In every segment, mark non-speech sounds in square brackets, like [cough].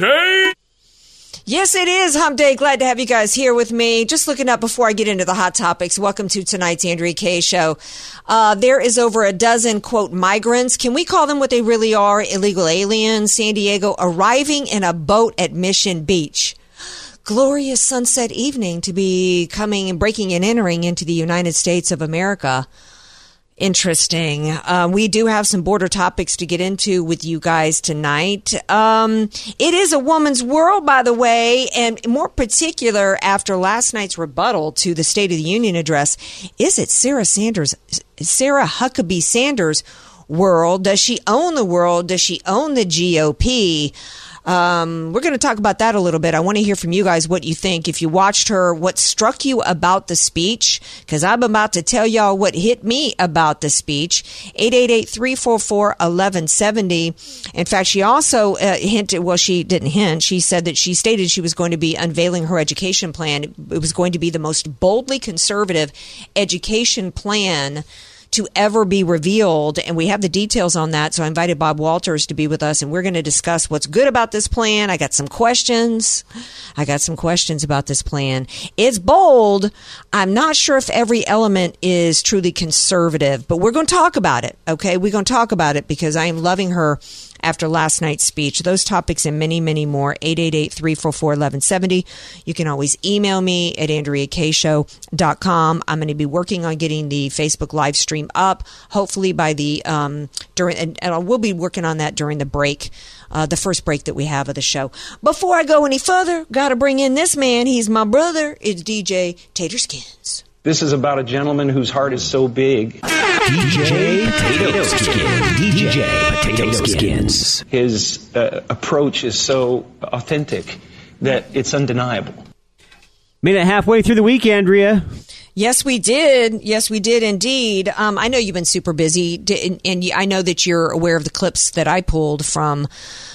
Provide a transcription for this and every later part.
Day. Yes, it is Hump Day. Glad to have you guys here with me. Just looking up before I get into the hot topics. Welcome to tonight's Andrea Kaye show. Uh, there is over a dozen quote migrants. Can we call them what they really are? Illegal aliens. San Diego arriving in a boat at Mission Beach. Glorious sunset evening to be coming and breaking and entering into the United States of America. Interesting. Uh, we do have some border topics to get into with you guys tonight. Um, it is a woman's world, by the way, and more particular after last night's rebuttal to the State of the Union address. Is it Sarah Sanders, Sarah Huckabee Sanders' world? Does she own the world? Does she own the GOP? Um, we're going to talk about that a little bit. I want to hear from you guys what you think. If you watched her, what struck you about the speech? Because I'm about to tell y'all what hit me about the speech. 888-344-1170. In fact, she also uh, hinted, well, she didn't hint. She said that she stated she was going to be unveiling her education plan. It was going to be the most boldly conservative education plan to ever be revealed. And we have the details on that. So I invited Bob Walters to be with us and we're going to discuss what's good about this plan. I got some questions. I got some questions about this plan. It's bold. I'm not sure if every element is truly conservative, but we're going to talk about it. Okay. We're going to talk about it because I am loving her after last night's speech. Those topics and many, many more. 888-344-1170. You can always email me at AndreaKShow.com. I'm going to be working on getting the Facebook live stream up, hopefully by the, um, during, and, and I will be working on that during the break. Uh, the first break that we have of the show. Before I go any further, got to bring in this man. He's my brother. It's DJ Tater Skins. This is about a gentleman whose heart is so big. DJ [laughs] Potato Skins. DJ Potato Skins. His uh, approach is so authentic that it's undeniable. Made it halfway through the week, Andrea. Yes, we did. Yes, we did indeed. Um, I know you've been super busy, and, and I know that you're aware of the clips that I pulled from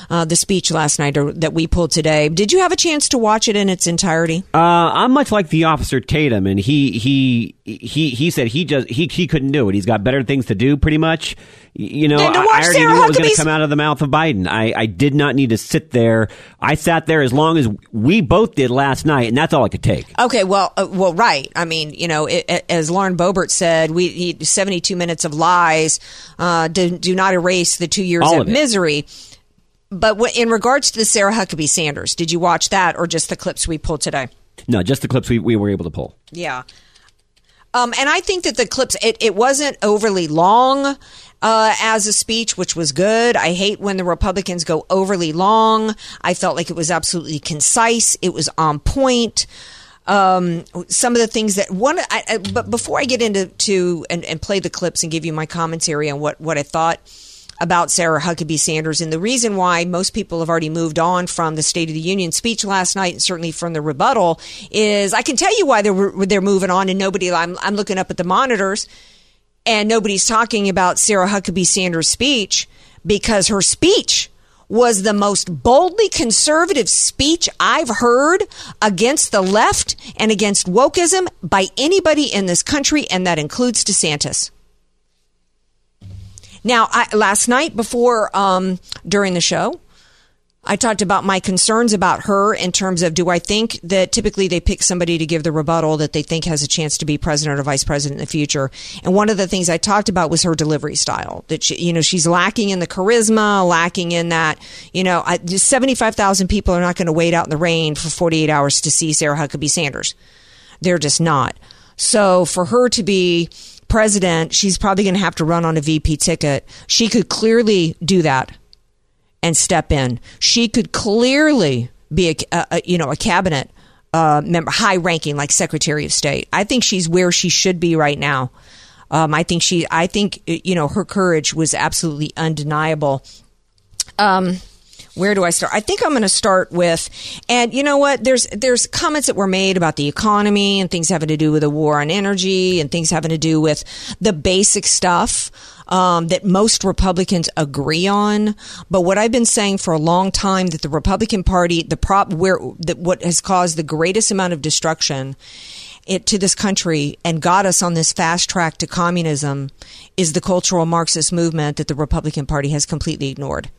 uh, the speech last night or that we pulled today. Did you have a chance to watch it in its entirety? Uh, I'm much like the officer Tatum, and he he he he said he just he he couldn't do it. He's got better things to do, pretty much. You know, I, I already Sarah knew what was going to come out of the mouth of Biden. I I did not need to sit there. I sat there as long as we both did last night, and that's all I could take. Okay, well, uh, well, right. I mean, you know, it, it- as Lauren Boebert said, we he, 72 minutes of lies uh, do, do not erase the two years All of, of misery. But w- in regards to the Sarah Huckabee Sanders, did you watch that or just the clips we pulled today? No, just the clips we, we were able to pull. Yeah. Um, and I think that the clips, it, it wasn't overly long uh, as a speech, which was good. I hate when the Republicans go overly long. I felt like it was absolutely concise. It was on point. Um, some of the things that one, I, I, but before I get into to and, and play the clips and give you my commentary on what what I thought about Sarah Huckabee Sanders and the reason why most people have already moved on from the State of the Union speech last night and certainly from the rebuttal is I can tell you why they're they're moving on and nobody I'm I'm looking up at the monitors and nobody's talking about Sarah Huckabee Sanders' speech because her speech was the most boldly conservative speech I've heard against the left and against wokeism by anybody in this country, and that includes DeSantis. Now, I, last night before um, during the show, I talked about my concerns about her in terms of do I think that typically they pick somebody to give the rebuttal that they think has a chance to be president or vice president in the future. And one of the things I talked about was her delivery style. That she, you know she's lacking in the charisma, lacking in that you know seventy five thousand people are not going to wait out in the rain for forty eight hours to see Sarah Huckabee Sanders. They're just not. So for her to be president, she's probably going to have to run on a VP ticket. She could clearly do that and step in. She could clearly be a, a you know a cabinet uh, member, high ranking like Secretary of State. I think she's where she should be right now. Um, I think she. I think you know her courage was absolutely undeniable. Um, where do I start? I think I'm going to start with, and you know what? There's there's comments that were made about the economy and things having to do with the war on energy and things having to do with the basic stuff um, that most Republicans agree on. But what I've been saying for a long time that the Republican Party, the prop where that what has caused the greatest amount of destruction it to this country and got us on this fast track to communism is the cultural Marxist movement that the Republican Party has completely ignored.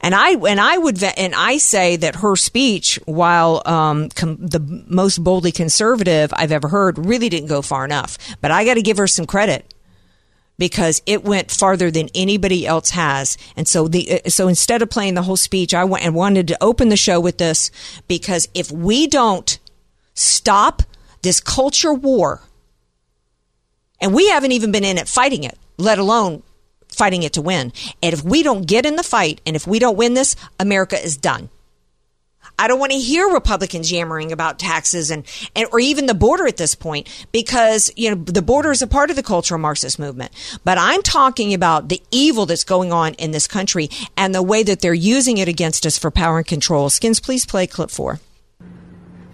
And I and I would and I say that her speech, while um, com- the most boldly conservative I've ever heard, really didn't go far enough. But I got to give her some credit because it went farther than anybody else has. And so the uh, so instead of playing the whole speech, I went and wanted to open the show with this because if we don't stop this culture war, and we haven't even been in it fighting it, let alone fighting it to win. And if we don't get in the fight and if we don't win this, America is done. I don't want to hear Republicans yammering about taxes and, and or even the border at this point because you know the border is a part of the cultural Marxist movement. But I'm talking about the evil that's going on in this country and the way that they're using it against us for power and control. Skins, please play clip four.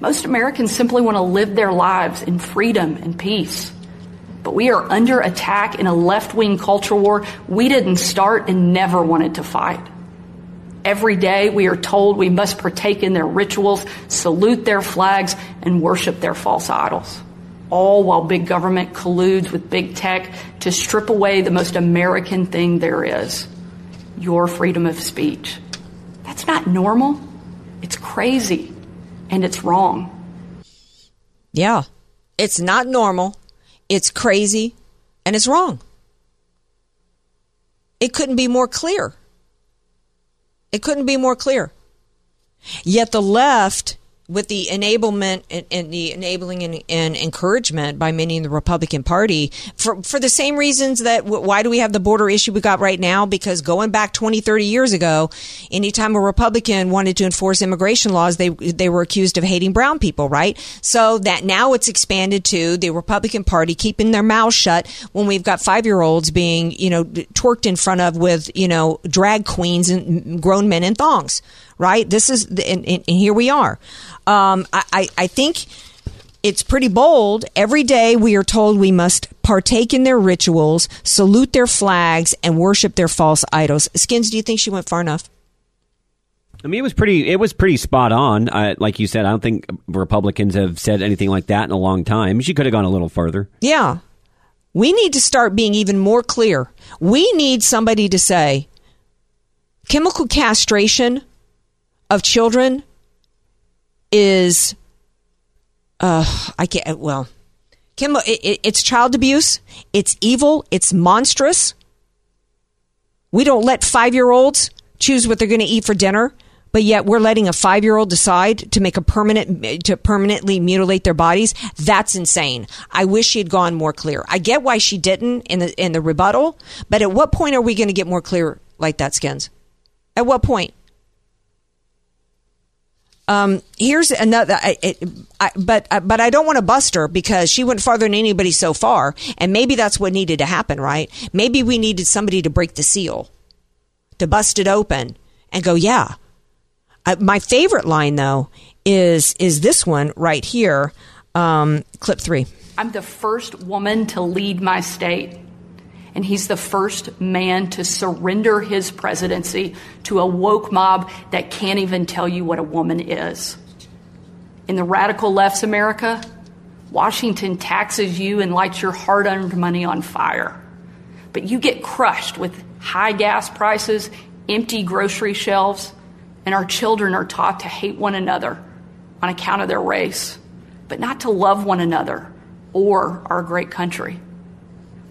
Most Americans simply want to live their lives in freedom and peace. But we are under attack in a left wing culture war we didn't start and never wanted to fight. Every day we are told we must partake in their rituals, salute their flags, and worship their false idols. All while big government colludes with big tech to strip away the most American thing there is your freedom of speech. That's not normal. It's crazy. And it's wrong. Yeah. It's not normal it's crazy, and it's wrong. It couldn't be more clear. It couldn't be more clear. Yet the left with the enablement and, and the enabling and, and, encouragement by many in the Republican Party for, for the same reasons that why do we have the border issue we got right now? Because going back 20, 30 years ago, anytime a Republican wanted to enforce immigration laws, they, they were accused of hating brown people, right? So that now it's expanded to the Republican Party keeping their mouths shut when we've got five year olds being, you know, twerked in front of with, you know, drag queens and grown men in thongs right? This is, and, and here we are. Um, I, I think it's pretty bold. Every day we are told we must partake in their rituals, salute their flags, and worship their false idols. Skins, do you think she went far enough? I mean, it was pretty. It was pretty spot on. Uh, like you said, I don't think Republicans have said anything like that in a long time. She could have gone a little further. Yeah, we need to start being even more clear. We need somebody to say, chemical castration of children is uh I can't well Kim it, it, it's child abuse, it's evil, it's monstrous. We don't let 5-year-olds choose what they're going to eat for dinner, but yet we're letting a 5-year-old decide to make a permanent to permanently mutilate their bodies. That's insane. I wish she had gone more clear. I get why she didn't in the in the rebuttal, but at what point are we going to get more clear like that skins? At what point? Um, here's another, I, it, I, but uh, but I don't want to bust her because she went farther than anybody so far, and maybe that's what needed to happen, right? Maybe we needed somebody to break the seal, to bust it open, and go, yeah. Uh, my favorite line though is is this one right here, um, clip three. I'm the first woman to lead my state and he's the first man to surrender his presidency to a woke mob that can't even tell you what a woman is. In the radical left's America, Washington taxes you and lights your hard earned money on fire. But you get crushed with high gas prices, empty grocery shelves, and our children are taught to hate one another on account of their race, but not to love one another or our great country.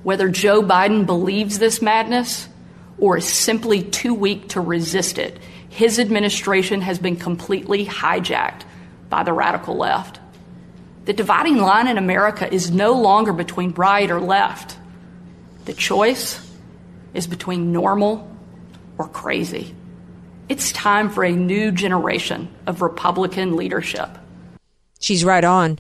Whether Joe Biden believes this madness or is simply too weak to resist it, his administration has been completely hijacked by the radical left. The dividing line in America is no longer between right or left. The choice is between normal or crazy. It's time for a new generation of Republican leadership. She's right on.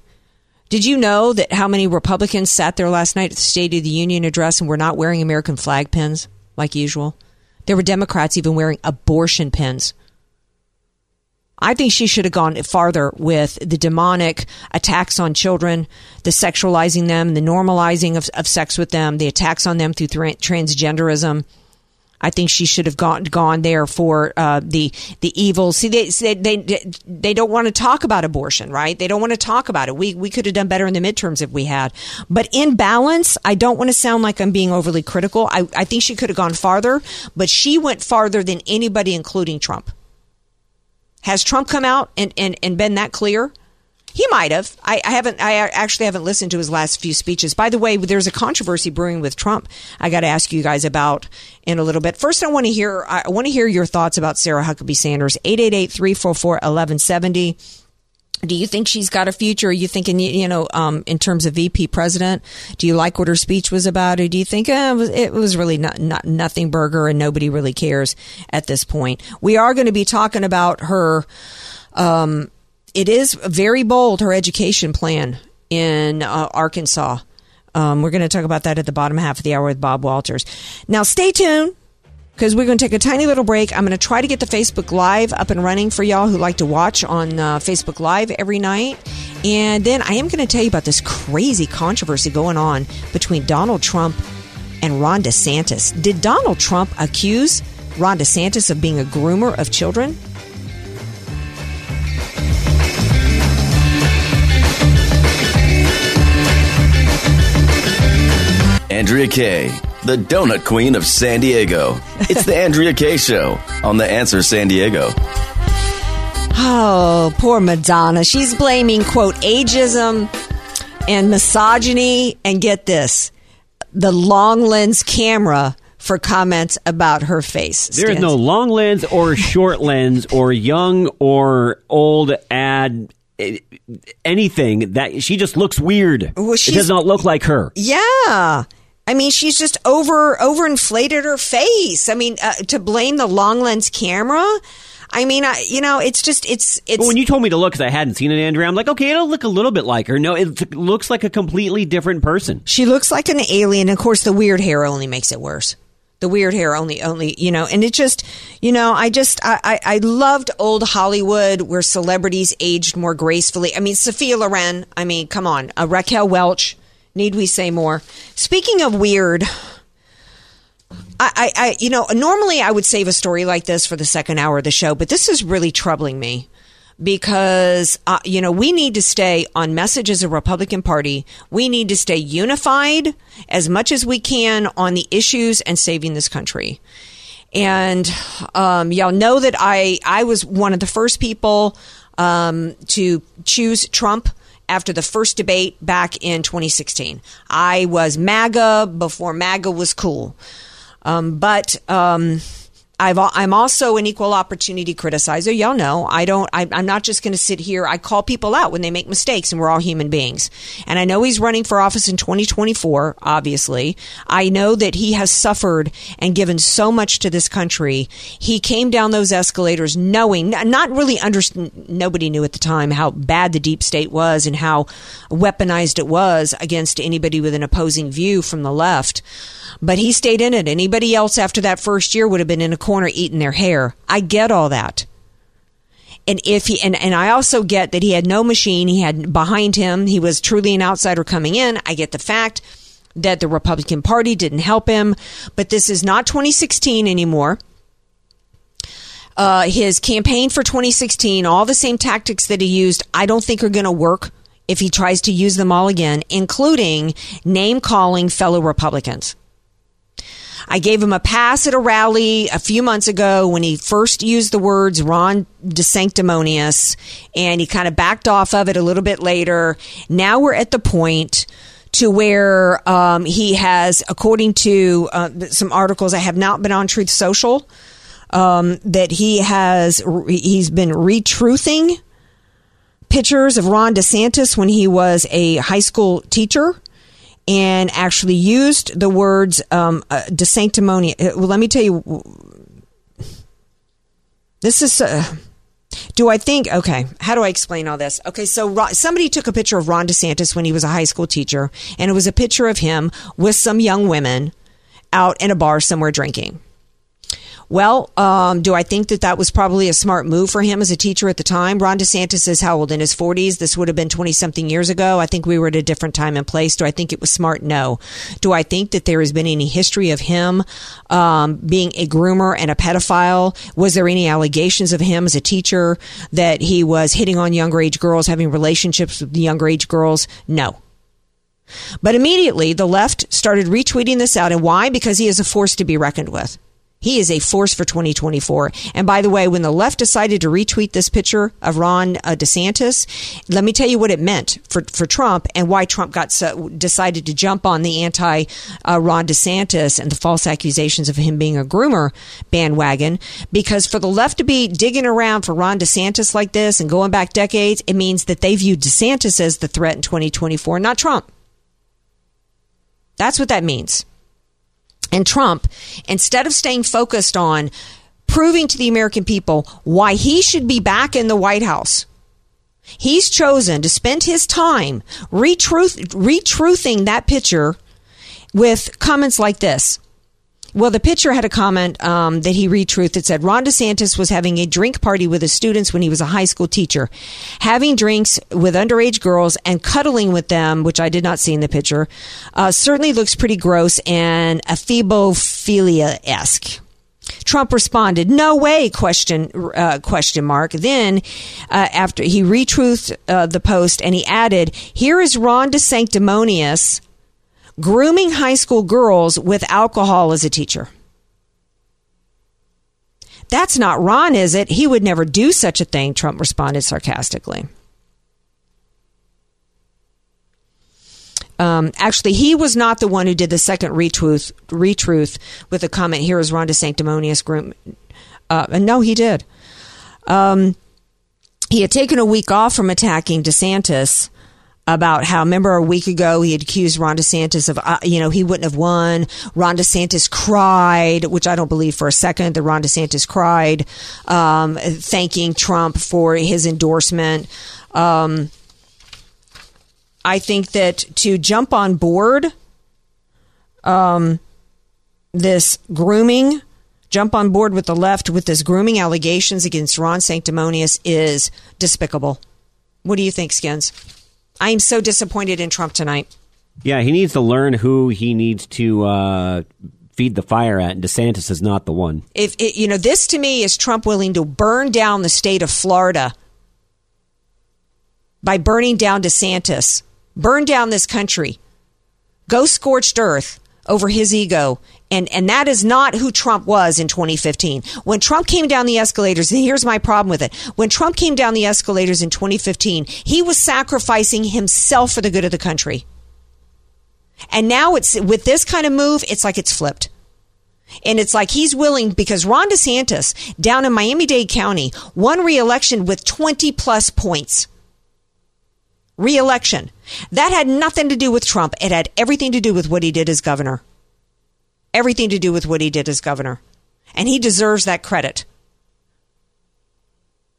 Did you know that how many Republicans sat there last night at the State of the Union address and were not wearing American flag pins like usual? There were Democrats even wearing abortion pins. I think she should have gone farther with the demonic attacks on children, the sexualizing them, the normalizing of, of sex with them, the attacks on them through th- transgenderism. I think she should have gone gone there for uh, the the evil. See, they, they they don't want to talk about abortion, right? They don't want to talk about it. We we could have done better in the midterms if we had. But in balance, I don't want to sound like I'm being overly critical. I I think she could have gone farther, but she went farther than anybody, including Trump. Has Trump come out and, and, and been that clear? He might have. I, I, haven't. I actually haven't listened to his last few speeches. By the way, there's a controversy brewing with Trump. I got to ask you guys about in a little bit. First, I want to hear. I want to hear your thoughts about Sarah Huckabee Sanders. 888-344-1170 do you think she's got a future? Are you thinking, you know, um, in terms of VP president? Do you like what her speech was about, or do you think eh, it, was, it was really not, not nothing burger and nobody really cares at this point? We are going to be talking about her. Um, it is very bold her education plan in uh, Arkansas. Um, we're going to talk about that at the bottom half of the hour with Bob Walters. Now, stay tuned because we're going to take a tiny little break. I'm going to try to get the Facebook Live up and running for y'all who like to watch on uh, Facebook Live every night. And then I am going to tell you about this crazy controversy going on between Donald Trump and Ron DeSantis. Did Donald Trump accuse Ron DeSantis of being a groomer of children? Andrea Kaye, the donut queen of San Diego. It's the Andrea Kaye Show on The Answer San Diego. Oh, poor Madonna. She's blaming, quote, ageism and misogyny. And get this the long lens camera for comments about her face. There is no long lens or short lens or young or old ad anything that she just looks weird. Well, it does not look like her. Yeah. I mean, she's just over overinflated her face. I mean, uh, to blame the long lens camera. I mean, I, you know, it's just it's it's. But when you told me to look, because I hadn't seen it, Andrea, I'm like, okay, it'll look a little bit like her. No, it looks like a completely different person. She looks like an alien. Of course, the weird hair only makes it worse. The weird hair only, only, you know, and it just, you know, I just, I, I, I loved old Hollywood where celebrities aged more gracefully. I mean, Sophia Loren. I mean, come on, uh, Raquel Welch. Need we say more? Speaking of weird, I, I, you know, normally I would save a story like this for the second hour of the show, but this is really troubling me because, uh, you know, we need to stay on message as a Republican Party. We need to stay unified as much as we can on the issues and saving this country. And um, y'all know that I, I was one of the first people um, to choose Trump after the first debate back in 2016. I was MAGA before MAGA was cool. Um, but um, I've, I'm also an equal opportunity criticizer. Y'all know I don't. I, am not just going to sit here. I call people out when they make mistakes, and we're all human beings. And I know he's running for office in 2024. Obviously, I know that he has suffered and given so much to this country. He came down those escalators knowing, not really under. Nobody knew at the time how bad the deep state was and how weaponized it was against anybody with an opposing view from the left but he stayed in it. Anybody else after that first year would have been in a corner eating their hair. I get all that. And if he, and, and I also get that he had no machine. He had behind him, he was truly an outsider coming in. I get the fact that the Republican Party didn't help him, but this is not 2016 anymore. Uh, his campaign for 2016, all the same tactics that he used, I don't think are going to work if he tries to use them all again, including name calling fellow Republicans. I gave him a pass at a rally a few months ago when he first used the words Ron DeSanctimonious, and he kind of backed off of it a little bit later. Now we're at the point to where um, he has, according to uh, some articles, I have not been on Truth Social, um, that he has he's been retruthing pictures of Ron DeSantis when he was a high school teacher and actually used the words um, uh, DeSanctimonious. Uh, well, let me tell you, this is. Uh, do I think, okay, how do I explain all this? Okay, so somebody took a picture of Ron DeSantis when he was a high school teacher, and it was a picture of him with some young women out in a bar somewhere drinking. Well, um, do I think that that was probably a smart move for him as a teacher at the time? Ron DeSantis is how old? In his 40s. This would have been 20 something years ago. I think we were at a different time and place. Do I think it was smart? No. Do I think that there has been any history of him um, being a groomer and a pedophile? Was there any allegations of him as a teacher that he was hitting on younger age girls, having relationships with younger age girls? No. But immediately the left started retweeting this out. And why? Because he is a force to be reckoned with. He is a force for 2024. And by the way, when the left decided to retweet this picture of Ron uh, DeSantis, let me tell you what it meant for, for Trump and why Trump got so, decided to jump on the anti uh, Ron DeSantis and the false accusations of him being a groomer bandwagon. Because for the left to be digging around for Ron DeSantis like this and going back decades, it means that they view DeSantis as the threat in 2024, not Trump. That's what that means. And Trump, instead of staying focused on proving to the American people why he should be back in the White House, he's chosen to spend his time retruth, retruthing that picture with comments like this. Well, the pitcher had a comment um, that he retruthed that said Ron DeSantis was having a drink party with his students when he was a high school teacher, having drinks with underage girls and cuddling with them, which I did not see in the picture. Uh, certainly looks pretty gross and ephebophilia esque. Trump responded, "No way!" question uh, question mark. Then, uh, after he retruthed uh, the post and he added, "Here is Ron DeSanctimonious grooming high school girls with alcohol as a teacher. That's not Ron, is it? He would never do such a thing, Trump responded sarcastically. Um, actually, he was not the one who did the second retruth, retruth with a comment, here is Ron DeSanctimonious groom. Uh, no, he did. Um, he had taken a week off from attacking DeSantis about how, remember a week ago he had accused Ron DeSantis of, uh, you know, he wouldn't have won. Ron DeSantis cried, which I don't believe for a second that Ron DeSantis cried, um, thanking Trump for his endorsement. Um, I think that to jump on board um, this grooming, jump on board with the left with this grooming allegations against Ron Sanctimonious is despicable. What do you think, Skins? I am so disappointed in Trump tonight. Yeah, he needs to learn who he needs to uh, feed the fire at, and DeSantis is not the one. If it, you know, this to me is Trump willing to burn down the state of Florida by burning down DeSantis, burn down this country, go scorched earth over his ego. And, and that is not who Trump was in 2015. When Trump came down the escalators, and here's my problem with it. When Trump came down the escalators in 2015, he was sacrificing himself for the good of the country. And now it's with this kind of move, it's like it's flipped. And it's like he's willing because Ron DeSantis down in Miami Dade County won re-election with 20 plus points. Re-election. That had nothing to do with Trump. It had everything to do with what he did as governor. Everything to do with what he did as governor. And he deserves that credit.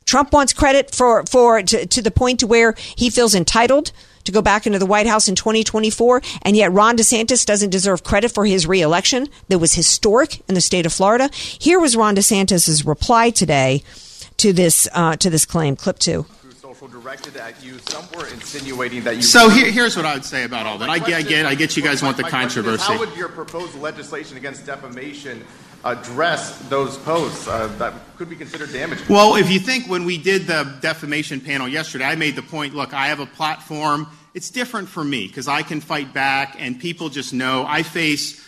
Trump wants credit for, for to, to the point to where he feels entitled to go back into the White House in 2024, and yet Ron DeSantis doesn't deserve credit for his reelection that was historic in the state of Florida. Here was Ron DeSantis's reply today to this uh, to this claim. Clip two directed at you. Some were insinuating that you. So here, here's what I would say about all that. I get, I get, I get. You guys want the controversy. How would your proposed legislation against defamation address those posts uh, that could be considered damaging? Well, if you think when we did the defamation panel yesterday, I made the point. Look, I have a platform. It's different for me because I can fight back, and people just know I face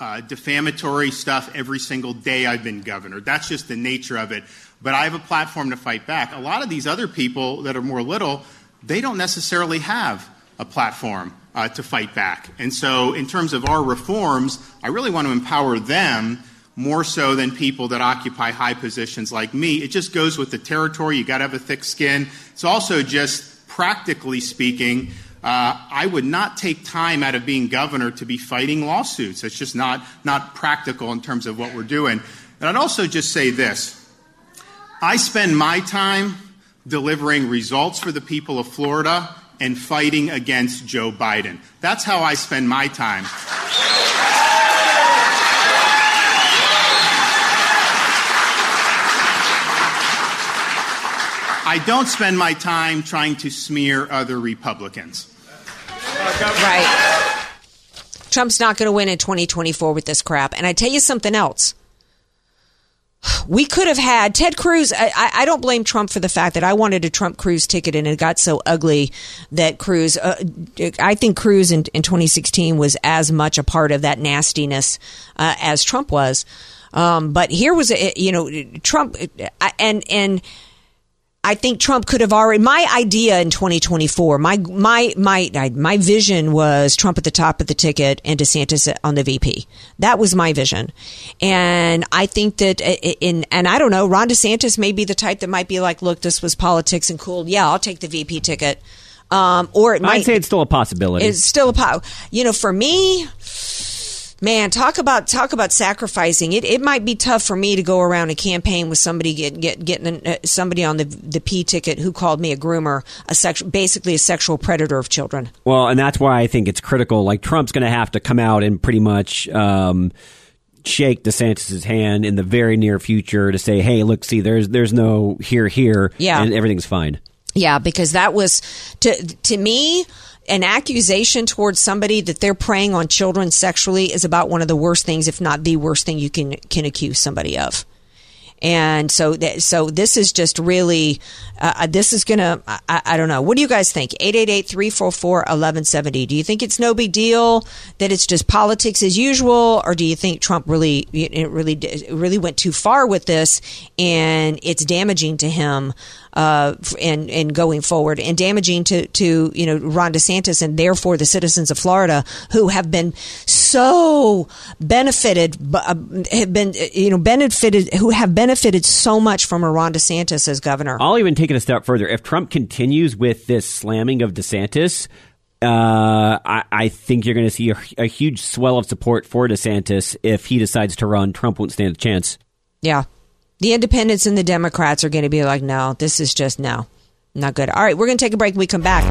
uh, defamatory stuff every single day I've been governor. That's just the nature of it. But I have a platform to fight back. A lot of these other people that are more little, they don't necessarily have a platform uh, to fight back. And so, in terms of our reforms, I really want to empower them more so than people that occupy high positions like me. It just goes with the territory. You got to have a thick skin. It's also just practically speaking, uh, I would not take time out of being governor to be fighting lawsuits. It's just not, not practical in terms of what we're doing. And I'd also just say this I spend my time delivering results for the people of Florida and fighting against Joe Biden. That's how I spend my time. I don't spend my time trying to smear other Republicans. Right. Trump's not going to win in 2024 with this crap. And I tell you something else. We could have had Ted Cruz. I, I, don't blame Trump for the fact that I wanted a Trump Cruz ticket and it got so ugly that Cruz, uh, I think Cruz in, in 2016 was as much a part of that nastiness uh, as Trump was. Um, but here was, a, you know, Trump and, and, I think Trump could have already. My idea in 2024, my my my my vision was Trump at the top of the ticket and DeSantis on the VP. That was my vision, and I think that in and I don't know, Ron DeSantis may be the type that might be like, look, this was politics and cool. Yeah, I'll take the VP ticket. Um, or it I'd might say it's still a possibility. It's still a po- you know for me man, talk about talk about sacrificing. It it might be tough for me to go around a campaign with somebody get, get getting uh, somebody on the the P ticket who called me a groomer, a sex, basically a sexual predator of children. Well, and that's why I think it's critical. Like Trump's going to have to come out and pretty much. Um, shake DeSantis's hand in the very near future to say, "Hey, look, see, there's there's no here here, yeah, and everything's fine." Yeah, because that was to to me an accusation towards somebody that they're preying on children sexually is about one of the worst things, if not the worst thing you can can accuse somebody of. And so, so this is just really, uh, uh this is gonna, I, I, don't know. What do you guys think? 888-344-1170. Do you think it's no big deal that it's just politics as usual, or do you think Trump really, it really, really went too far with this, and it's damaging to him? Uh, and and going forward, and damaging to to you know Ron DeSantis and therefore the citizens of Florida who have been so benefited, uh, have been you know benefited, who have benefited so much from a Ron DeSantis as governor. I'll even take it a step further. If Trump continues with this slamming of DeSantis. Uh, I, I, think you're going to see a, a, huge swell of support for DeSantis if he decides to run. Trump won't stand a chance. Yeah, the independents and the Democrats are going to be like, no, this is just no, not good. All right, we're going to take a break. When we come back,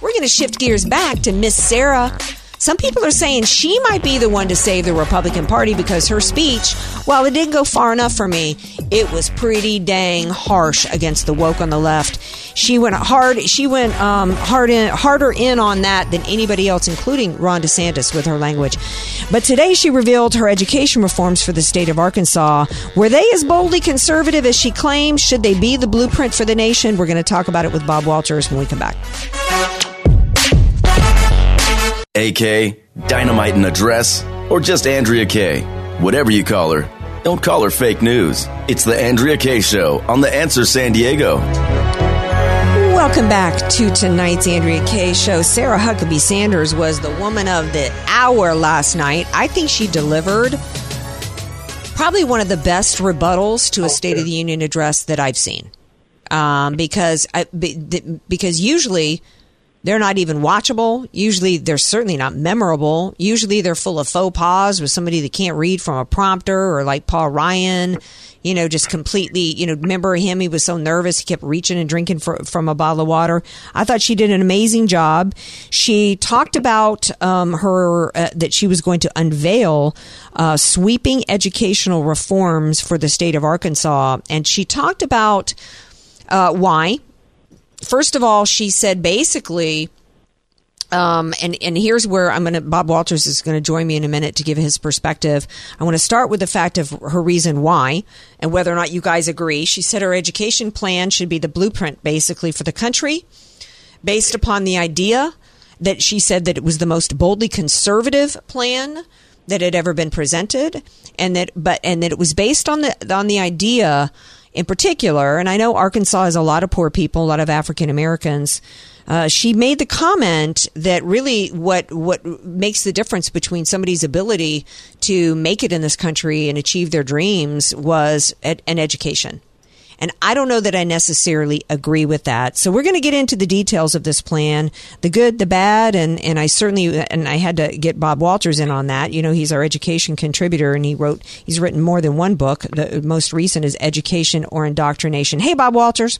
we're going to shift gears back to Miss Sarah some people are saying she might be the one to save the Republican Party because her speech, while it didn't go far enough for me, it was pretty dang harsh against the woke on the left. She went hard. She went um, hard in, harder in on that than anybody else, including Ron DeSantis, with her language. But today she revealed her education reforms for the state of Arkansas. Were they as boldly conservative as she claims? Should they be the blueprint for the nation? We're going to talk about it with Bob Walters when we come back. AK, Dynamite in a Dress, or just Andrea Kaye. Whatever you call her, don't call her fake news. It's the Andrea Kaye Show on The Answer San Diego. Welcome back to tonight's Andrea Kaye Show. Sarah Huckabee Sanders was the woman of the hour last night. I think she delivered probably one of the best rebuttals to a State of the Union address that I've seen. Um, because I, because usually they're not even watchable. Usually, they're certainly not memorable. Usually, they're full of faux pas with somebody that can't read from a prompter or like Paul Ryan, you know, just completely, you know, remember him? He was so nervous. He kept reaching and drinking for, from a bottle of water. I thought she did an amazing job. She talked about um, her, uh, that she was going to unveil uh, sweeping educational reforms for the state of Arkansas. And she talked about uh, why first of all, she said basically, um, and and here's where I'm going to. Bob Walters is going to join me in a minute to give his perspective. I want to start with the fact of her reason why and whether or not you guys agree. She said her education plan should be the blueprint, basically, for the country, based upon the idea that she said that it was the most boldly conservative plan that had ever been presented, and that but and that it was based on the on the idea in particular. And I know Arkansas has a lot of poor people, a lot of African Americans. Uh, she made the comment that really what what makes the difference between somebody's ability to make it in this country and achieve their dreams was an education. And I don't know that I necessarily agree with that. So we're going to get into the details of this plan, the good, the bad, and, and I certainly, and I had to get Bob Walters in on that. You know, he's our education contributor and he wrote, he's written more than one book. The most recent is Education or Indoctrination. Hey, Bob Walters.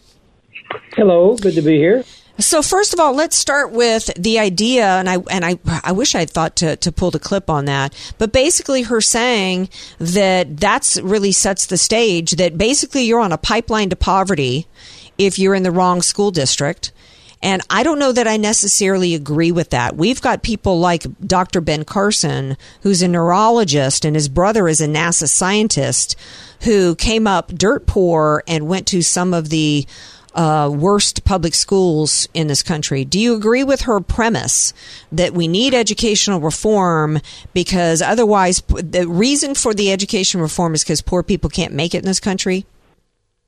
Hello. Good to be here. So first of all, let's start with the idea, and I and I I wish I'd thought to to pull the clip on that, but basically her saying that that's really sets the stage that basically you're on a pipeline to poverty if you're in the wrong school district. And I don't know that I necessarily agree with that. We've got people like Dr. Ben Carson, who's a neurologist, and his brother is a NASA scientist who came up dirt poor and went to some of the uh, worst public schools in this country. Do you agree with her premise that we need educational reform because otherwise, the reason for the education reform is because poor people can't make it in this country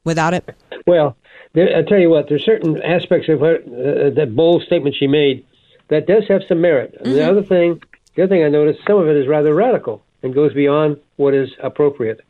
without it? Well, there, I tell you what, there's certain aspects of her, uh, that bold statement she made that does have some merit. Mm-hmm. The other thing, the other thing I noticed, some of it is rather radical and goes beyond what is appropriate.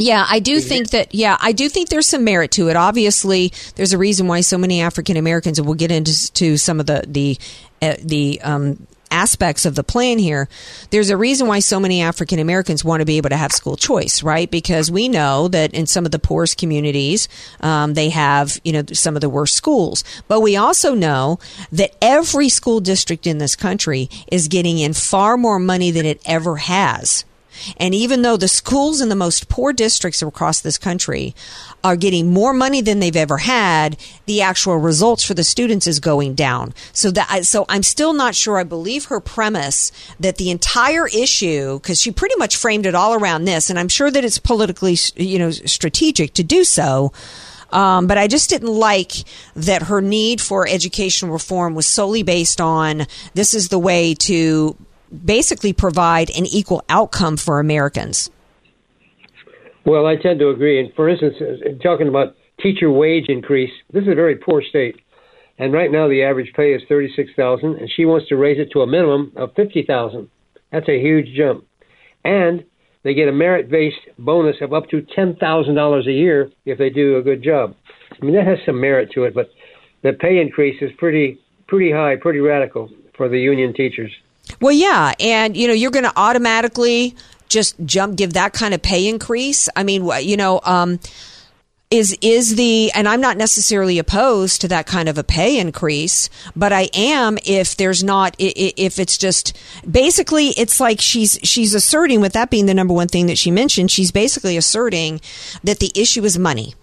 Yeah, I do think that. Yeah, I do think there's some merit to it. Obviously, there's a reason why so many African Americans, and we'll get into to some of the the uh, the um, aspects of the plan here. There's a reason why so many African Americans want to be able to have school choice, right? Because we know that in some of the poorest communities, um, they have you know some of the worst schools. But we also know that every school district in this country is getting in far more money than it ever has and even though the schools in the most poor districts across this country are getting more money than they've ever had, the actual results for the students is going down. So that so I'm still not sure I believe her premise that the entire issue because she pretty much framed it all around this and I'm sure that it's politically you know strategic to do so. Um, but I just didn't like that her need for education reform was solely based on this is the way to basically provide an equal outcome for Americans. Well, I tend to agree. And for instance, uh, talking about teacher wage increase, this is a very poor state. And right now, the average pay is thirty-six thousand, and she wants to raise it to a minimum of fifty thousand. That's a huge jump. And they get a merit-based bonus of up to ten thousand dollars a year if they do a good job. I mean, that has some merit to it, but the pay increase is pretty, pretty high, pretty radical for the union teachers. Well, yeah, and you know you're going to automatically just jump give that kind of pay increase. I mean, you know, um, is is the and I'm not necessarily opposed to that kind of a pay increase, but I am if there's not if it's just basically it's like she's she's asserting with that being the number one thing that she mentioned, she's basically asserting that the issue is money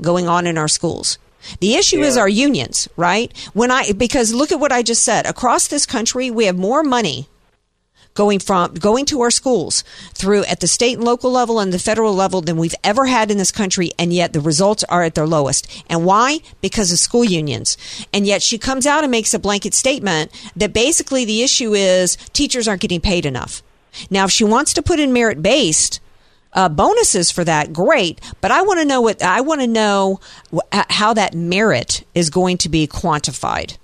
going on in our schools. The issue yeah. is our unions, right? When I because look at what I just said. Across this country, we have more money going from going to our schools through at the state and local level and the federal level than we've ever had in this country and yet the results are at their lowest and why because of school unions and yet she comes out and makes a blanket statement that basically the issue is teachers aren't getting paid enough now if she wants to put in merit based uh, bonuses for that, great. But I want to know what I want to know wh- how that merit is going to be quantified.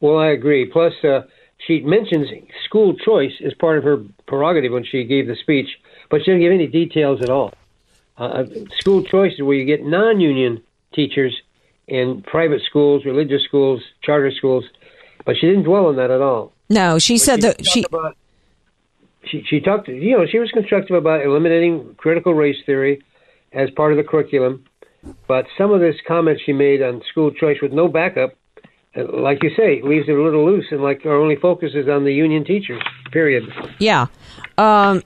Well, I agree. Plus, uh, she mentions school choice as part of her prerogative when she gave the speech, but she didn't give any details at all. Uh, uh school choice is where you get non-union teachers in private schools, religious schools, charter schools, but she didn't dwell on that at all. No, she said she that she. About, she she talked you know she was constructive about eliminating critical race theory as part of the curriculum, but some of this comments she made on school choice with no backup, uh, like you say, leaves it a little loose and like our only focus is on the union teachers. Period. Yeah. Um,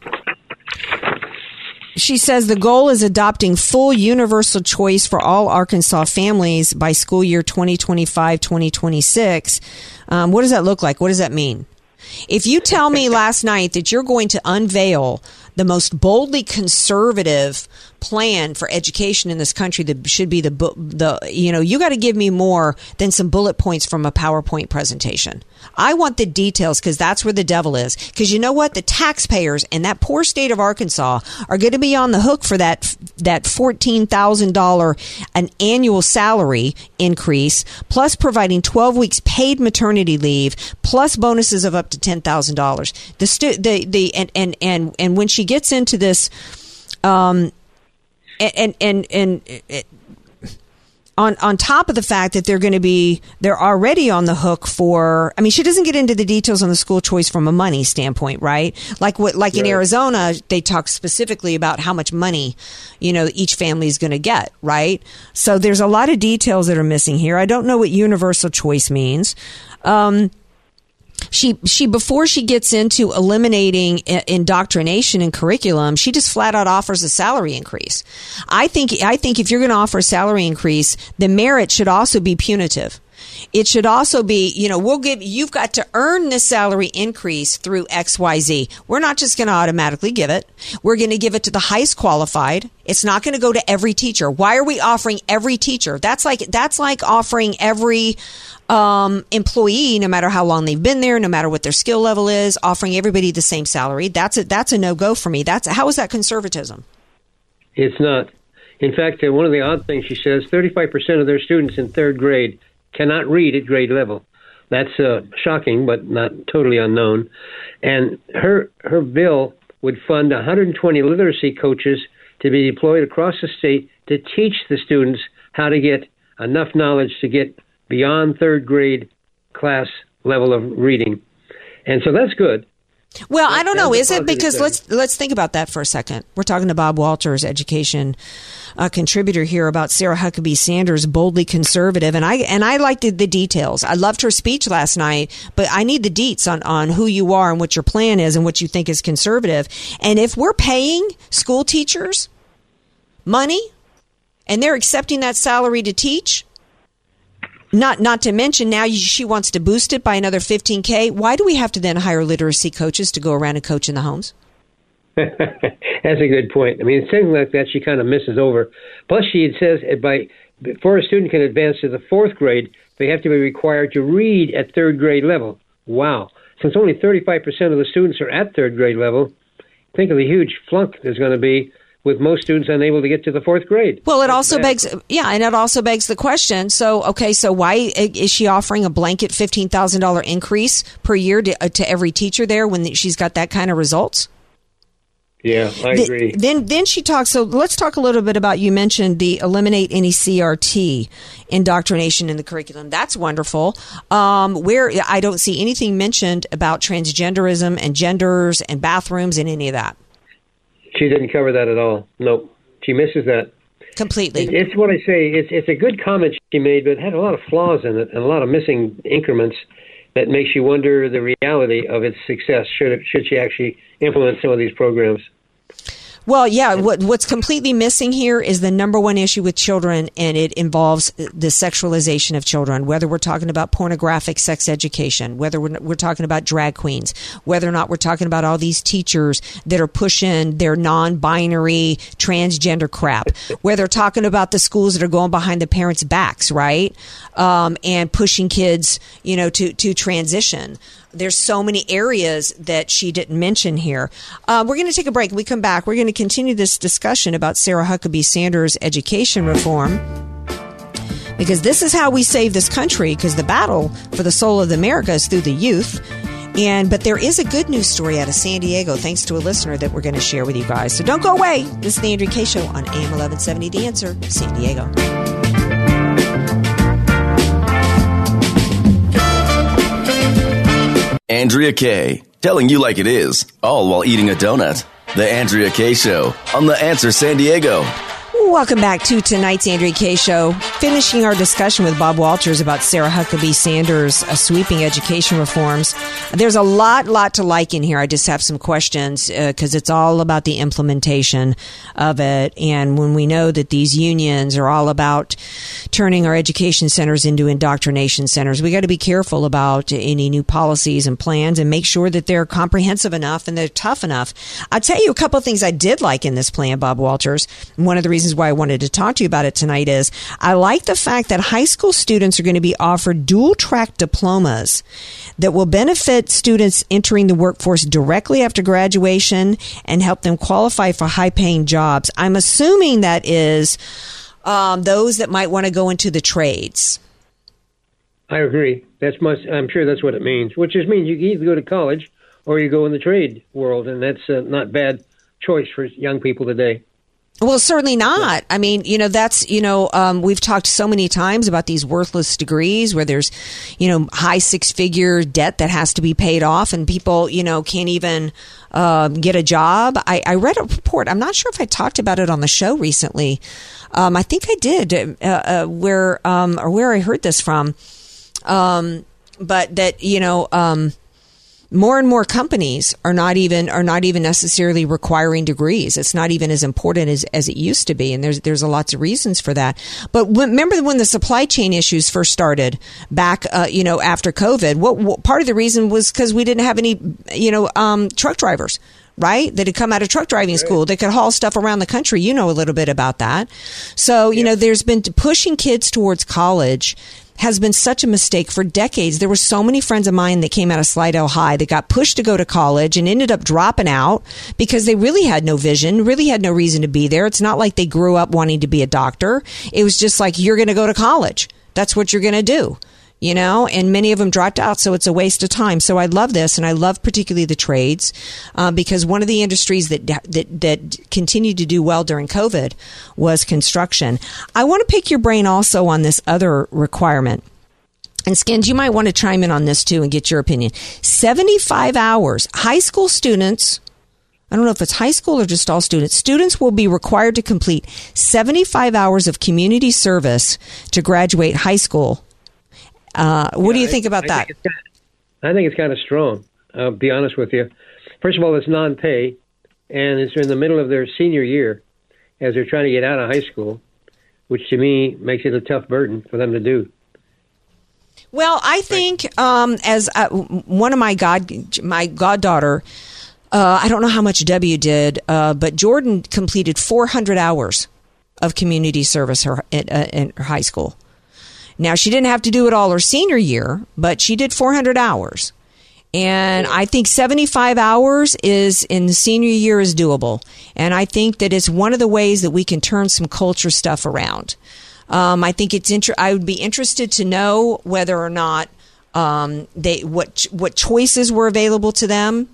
she says the goal is adopting full universal choice for all Arkansas families by school year 2025 2026. Um, what does that look like? What does that mean? If you tell me [laughs] last night that you're going to unveil the most boldly conservative plan for education in this country that should be the the you know you got to give me more than some bullet points from a PowerPoint presentation. I want the details because that's where the devil is. Because you know what, the taxpayers in that poor state of Arkansas are going to be on the hook for that that fourteen thousand dollar an annual salary increase, plus providing twelve weeks paid maternity leave, plus bonuses of up to ten thousand dollars. The the the and and and and when she gets into this um, and and and, and on on top of the fact that they're going to be they're already on the hook for I mean she doesn't get into the details on the school choice from a money standpoint right? Like what like in Arizona they talk specifically about how much money you know each family is going to get right? So there's a lot of details that are missing here. I don't know what universal choice means. Um she she before she gets into eliminating indoctrination and curriculum she just flat out offers a salary increase. I think i think if you're going to offer a salary increase the merit should also be punitive. It should also be you know we'll give you've got to earn this salary increase through xyz we're not just going to automatically give it. We're going to give it to the highest qualified. It's not going to go to every teacher. Why are we offering every teacher? That's like that's like offering every um, employee, no matter how long they've been there, no matter what their skill level is, offering everybody the same salary. That's a that's a no go for me. That's how is that conservatism? It's not. In fact, uh, one of the odd things she says 35% of their students in third grade cannot read at grade level. That's uh, shocking, but not totally unknown. And her her bill would fund 120 literacy coaches to be deployed across the state to teach the students how to get enough knowledge to get beyond third grade class level of reading. And so that's good. Well, I don't know. Is it because thing. let's let's think about that for a second. We're talking to Bob Walters, education uh, contributor here about Sarah Huckabee Sanders, boldly conservative, and I and I liked the, the details. I loved her speech last night, but I need the deets on on who you are and what your plan is and what you think is conservative. And if we're paying school teachers money and they're accepting that salary to teach, not not to mention now she wants to boost it by another 15k. Why do we have to then hire literacy coaches to go around and coach in the homes? [laughs] That's a good point. I mean, something like that she kind of misses over. Plus, she says uh, by before a student can advance to the fourth grade, they have to be required to read at third grade level. Wow! Since only 35% of the students are at third grade level, think of the huge flunk there's going to be with most students unable to get to the fourth grade. Well, it also begs, yeah, and it also begs the question. So, okay, so why is she offering a blanket fifteen thousand dollar increase per year to, uh, to every teacher there when she's got that kind of results? Yeah, I agree. Then, then she talks. So let's talk a little bit about. You mentioned the eliminate any CRT indoctrination in the curriculum. That's wonderful. Um, where I don't see anything mentioned about transgenderism and genders and bathrooms and any of that She didn't cover that at all. Nope. She misses that. completely. It- It's what I say. It's it's a good comment she made, but it had a lot of flaws in it and a lot of missing increments that makes you wonder the reality of its success. Should it, should she actually implement some of these programs? Well, yeah. What, what's completely missing here is the number one issue with children, and it involves the sexualization of children. Whether we're talking about pornographic sex education, whether we're, we're talking about drag queens, whether or not we're talking about all these teachers that are pushing their non-binary transgender crap, whether they're talking about the schools that are going behind the parents' backs, right, um, and pushing kids, you know, to to transition there's so many areas that she didn't mention here. Uh, we're going to take a break. When we come back. We're going to continue this discussion about Sarah Huckabee Sanders' education reform. Because this is how we save this country, because the battle for the soul of America is through the youth. And but there is a good news story out of San Diego, thanks to a listener that we're going to share with you guys. So don't go away. This is the Andrea Kaye Show on AM 1170 The Answer, San Diego. Andrea Kaye, telling you like it is, all while eating a donut. The Andrea Kaye Show on The Answer San Diego. Welcome back to tonight's Andrea Kaye Show. Finishing our discussion with Bob Walters about Sarah Huckabee Sanders' uh, sweeping education reforms. There's a lot, lot to like in here. I just have some questions because it's all about the implementation of it. And when we know that these unions are all about turning our education centers into indoctrination centers. We got to be careful about any new policies and plans and make sure that they're comprehensive enough and they're tough enough. I'll tell you a couple of things I did like in this plan, Bob Walters. One of the reasons why I wanted to talk to you about it tonight is I like the fact that high school students are going to be offered dual track diplomas that will benefit students entering the workforce directly after graduation and help them qualify for high paying jobs. I'm assuming that is um, those that might want to go into the trades. I agree. That's. I'm sure that's what it means. Which just means you either go to college or you go in the trade world, and that's uh, not bad choice for young people today. Well, certainly not. I mean, you know, that's, you know, um, we've talked so many times about these worthless degrees where there's, you know, high six figure debt that has to be paid off and people, you know, can't even um, get a job. I, I, read a report. I'm not sure if I talked about it on the show recently. Um, I think I did, uh, uh, where, um, or where I heard this from. Um, but that, you know, um, more and more companies are not even are not even necessarily requiring degrees. It's not even as important as, as it used to be, and there's there's a lots of reasons for that. But when, remember when the supply chain issues first started back, uh, you know, after COVID, what, what, part of the reason was because we didn't have any, you know, um, truck drivers right? That had come out of truck driving school. They could haul stuff around the country. You know a little bit about that. So, you know, there's been pushing kids towards college has been such a mistake for decades. There were so many friends of mine that came out of Slidell High that got pushed to go to college and ended up dropping out because they really had no vision, really had no reason to be there. It's not like they grew up wanting to be a doctor. It was just like, you're going to go to college. That's what you're going to do you know, and many of them dropped out, so it's a waste of time. So I love this, and I love particularly the trades uh, because one of the industries that that that continued to do well during COVID was construction. I want to pick your brain also on this other requirement. And Skins, you might want to chime in on this too and get your opinion. 75 hours. High school students, I don't know if it's high school or just all students, students will be required to complete 75 hours of community service to graduate high school uh, what yeah, do you think about I, that? Think I think it's kind of strong. I'll be honest with you. First of all, it's non-pay, and it's in the middle of their senior year as they're trying to get out of high school, which to me makes it a tough burden for them to do. Well, I think um, as uh, one of my god my goddaughter, uh, I don't know how much W did, uh, but Jordan completed 400 hours of community service her, in, uh, in high school. Now, she didn't have to do it all her senior year, but she did 400 hours. And I think 75 hours is in the senior year is doable. And I think that it's one of the ways that we can turn some culture stuff around. Um, I think it's inter- I would be interested to know whether or not um, they what what choices were available to them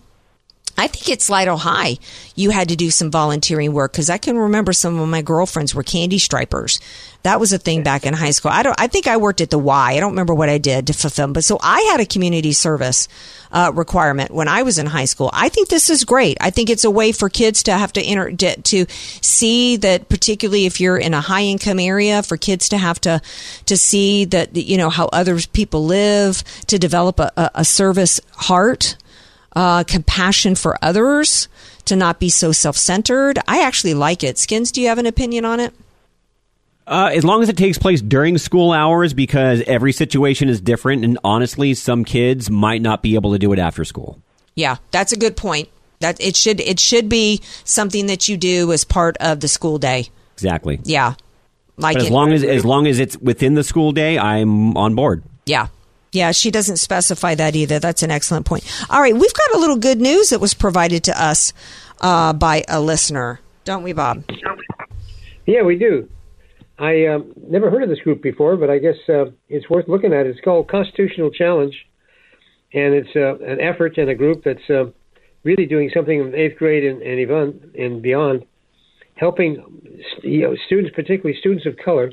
I think at Slidell High, you had to do some volunteering work because I can remember some of my girlfriends were candy stripers. That was a thing back in high school. I don't. I think I worked at the Y. I don't remember what I did to fulfill, but so I had a community service uh, requirement when I was in high school. I think this is great. I think it's a way for kids to have to enter to see that, particularly if you're in a high income area, for kids to have to to see that you know how other people live, to develop a, a service heart uh, compassion for others, to not be so self centered. I actually like it. Skins, do you have an opinion on it? Uh, as long as it takes place during school hours, because every situation is different, and honestly, some kids might not be able to do it after school. Yeah, that's a good point. That it should it should be something that you do as part of the school day. Exactly. Yeah. Like but as long as as long as it's within the school day, I'm on board. Yeah, yeah, she doesn't specify that either. That's an excellent point. All right, we've got a little good news that was provided to us uh, by a listener, don't we, Bob? Yeah, we do. I um, never heard of this group before, but I guess uh, it's worth looking at. It's called Constitutional Challenge, and it's uh, an effort and a group that's uh, really doing something in eighth grade and, and even and beyond, helping you know, students, particularly students of color,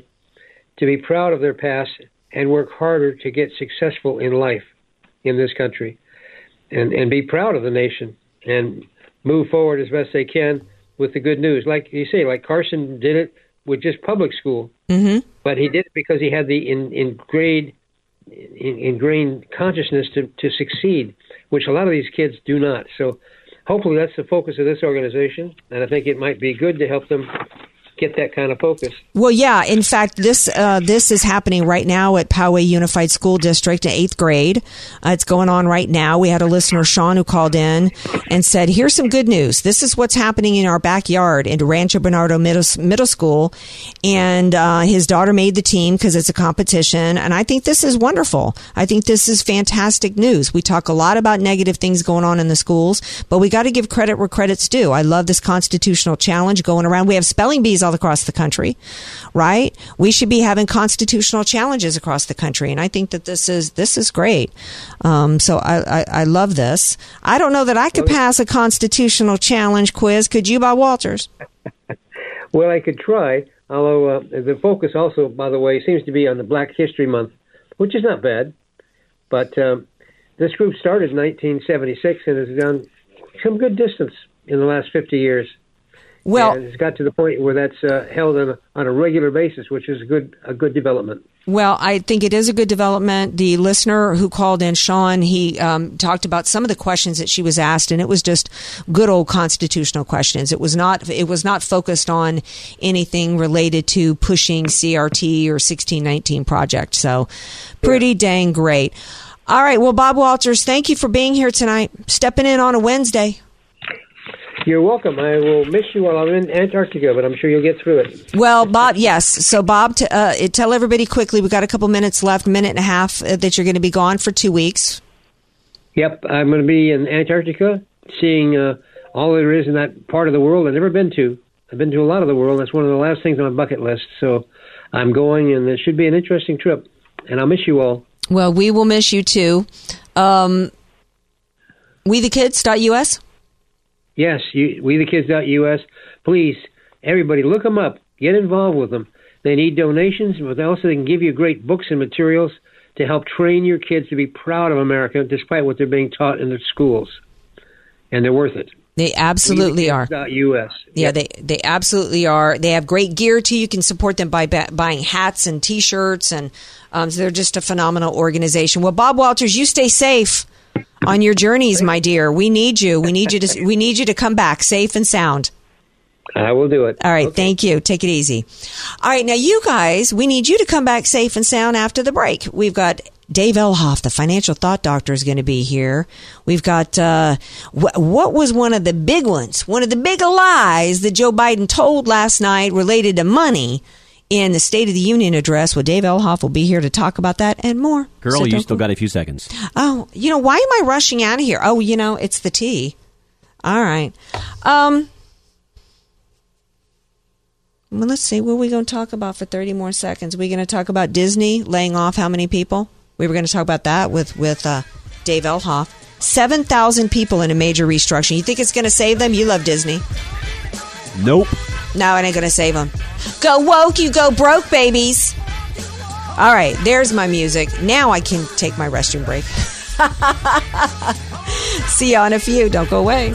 to be proud of their past and work harder to get successful in life in this country and, and be proud of the nation and move forward as best they can with the good news. Like you say, like Carson did it with just public school, mm-hmm. but he did it because he had the in, ingrained in, ingrained consciousness to, to succeed, which a lot of these kids do not. So hopefully that's the focus of this organization, and I think it might be good to help them get that kind of focus. Well, yeah. In fact, this uh, this is happening right now at Poway Unified School District eighth grade. Uh, it's going on right now. We had a listener, Sean, who called in and said, "Here's some good news. This is what's happening in our backyard in Rancho Bernardo Middle, Middle School, and uh, his daughter made the team because it's a competition. And I think this is wonderful. I think this is fantastic news. We talk a lot about negative things going on in the schools, but we got to give credit where credit's due. I love this constitutional challenge going around. We have spelling bees all across the country, right? We should be having constitutional challenges across the country, and I think that this is this is great. Um, so I, I, I love this. I don't know that I could pass a constitutional challenge quiz. Could you, Bob Walters? [laughs] Well, I could try. Although uh, the focus also, by the way, seems to be on the Black History Month, which is not bad. But um, this group started in 1976 and has done some good distance in the last 50 years. Well, and it's got to the point where that's uh, held on a, on a regular basis, which is a good a good development. Well, I think it is a good development. The listener who called in, Sean, he um, talked about some of the questions that she was asked, and it was just good old constitutional questions. It was not it was not focused on anything related to pushing CRT or 1619 project. So, pretty dang great. All right, well, Bob Walters, thank you for being here tonight, stepping in on a Wednesday. You're welcome. I will miss you while I'm in Antarctica, but I'm sure you'll get through it. Well, Bob, yes. So, Bob, t- uh, tell everybody quickly. We've got a couple minutes left, minute and a half, uh, that you're going to be gone for two weeks. Yep, I'm going to be in Antarctica, seeing uh, all there is in that part of the world I've never been to. I've been to a lot of the world. That's one of the last things on my bucket list. So, I'm going, and it should be an interesting trip. And I'll miss you all. Well, we will miss you too. Um, WeTheKids.us? Yes, you, WeTheKids.us. Please, everybody, look them up. Get involved with them. They need donations, but also they can give you great books and materials to help train your kids to be proud of America despite what they're being taught in their schools. And they're worth it. They absolutely are. US. Yeah, they they absolutely are. They have great gear too. You can support them by ba- buying hats and T-shirts, and um, so they're just a phenomenal organization. Well, Bob Walters, you stay safe on your journeys, my dear. We need you. We need you to we need you to come back safe and sound. I will do it. All right, thank you. Take it easy. All right, now you guys, we need you to come back safe and sound after the break. We've got Dave Elhoff, the financial thought doctor, is going to be here. We've got uh, wh- what was one of the big ones, one of the big lies that Joe Biden told last night related to money in the State of the Union address. Well, Dave Elhoff will be here to talk about that and more. Girl, So you still go- got a few seconds. Oh, you know, why am I rushing out of here? Oh, you know, it's the tea. All right. Um, well, let's see. What are we going to talk about for 30 more seconds? we going to talk about Disney laying off how many people? We were going to talk about that with, with uh, Dave Elhoff. 7,000 people in a major restructuring. You think it's going to save them? You love Disney. Nope. No, it ain't going to save them. Go woke, you go broke, babies. All right, there's my music. Now I can take my restroom break. [laughs] See you in a few. Don't go away.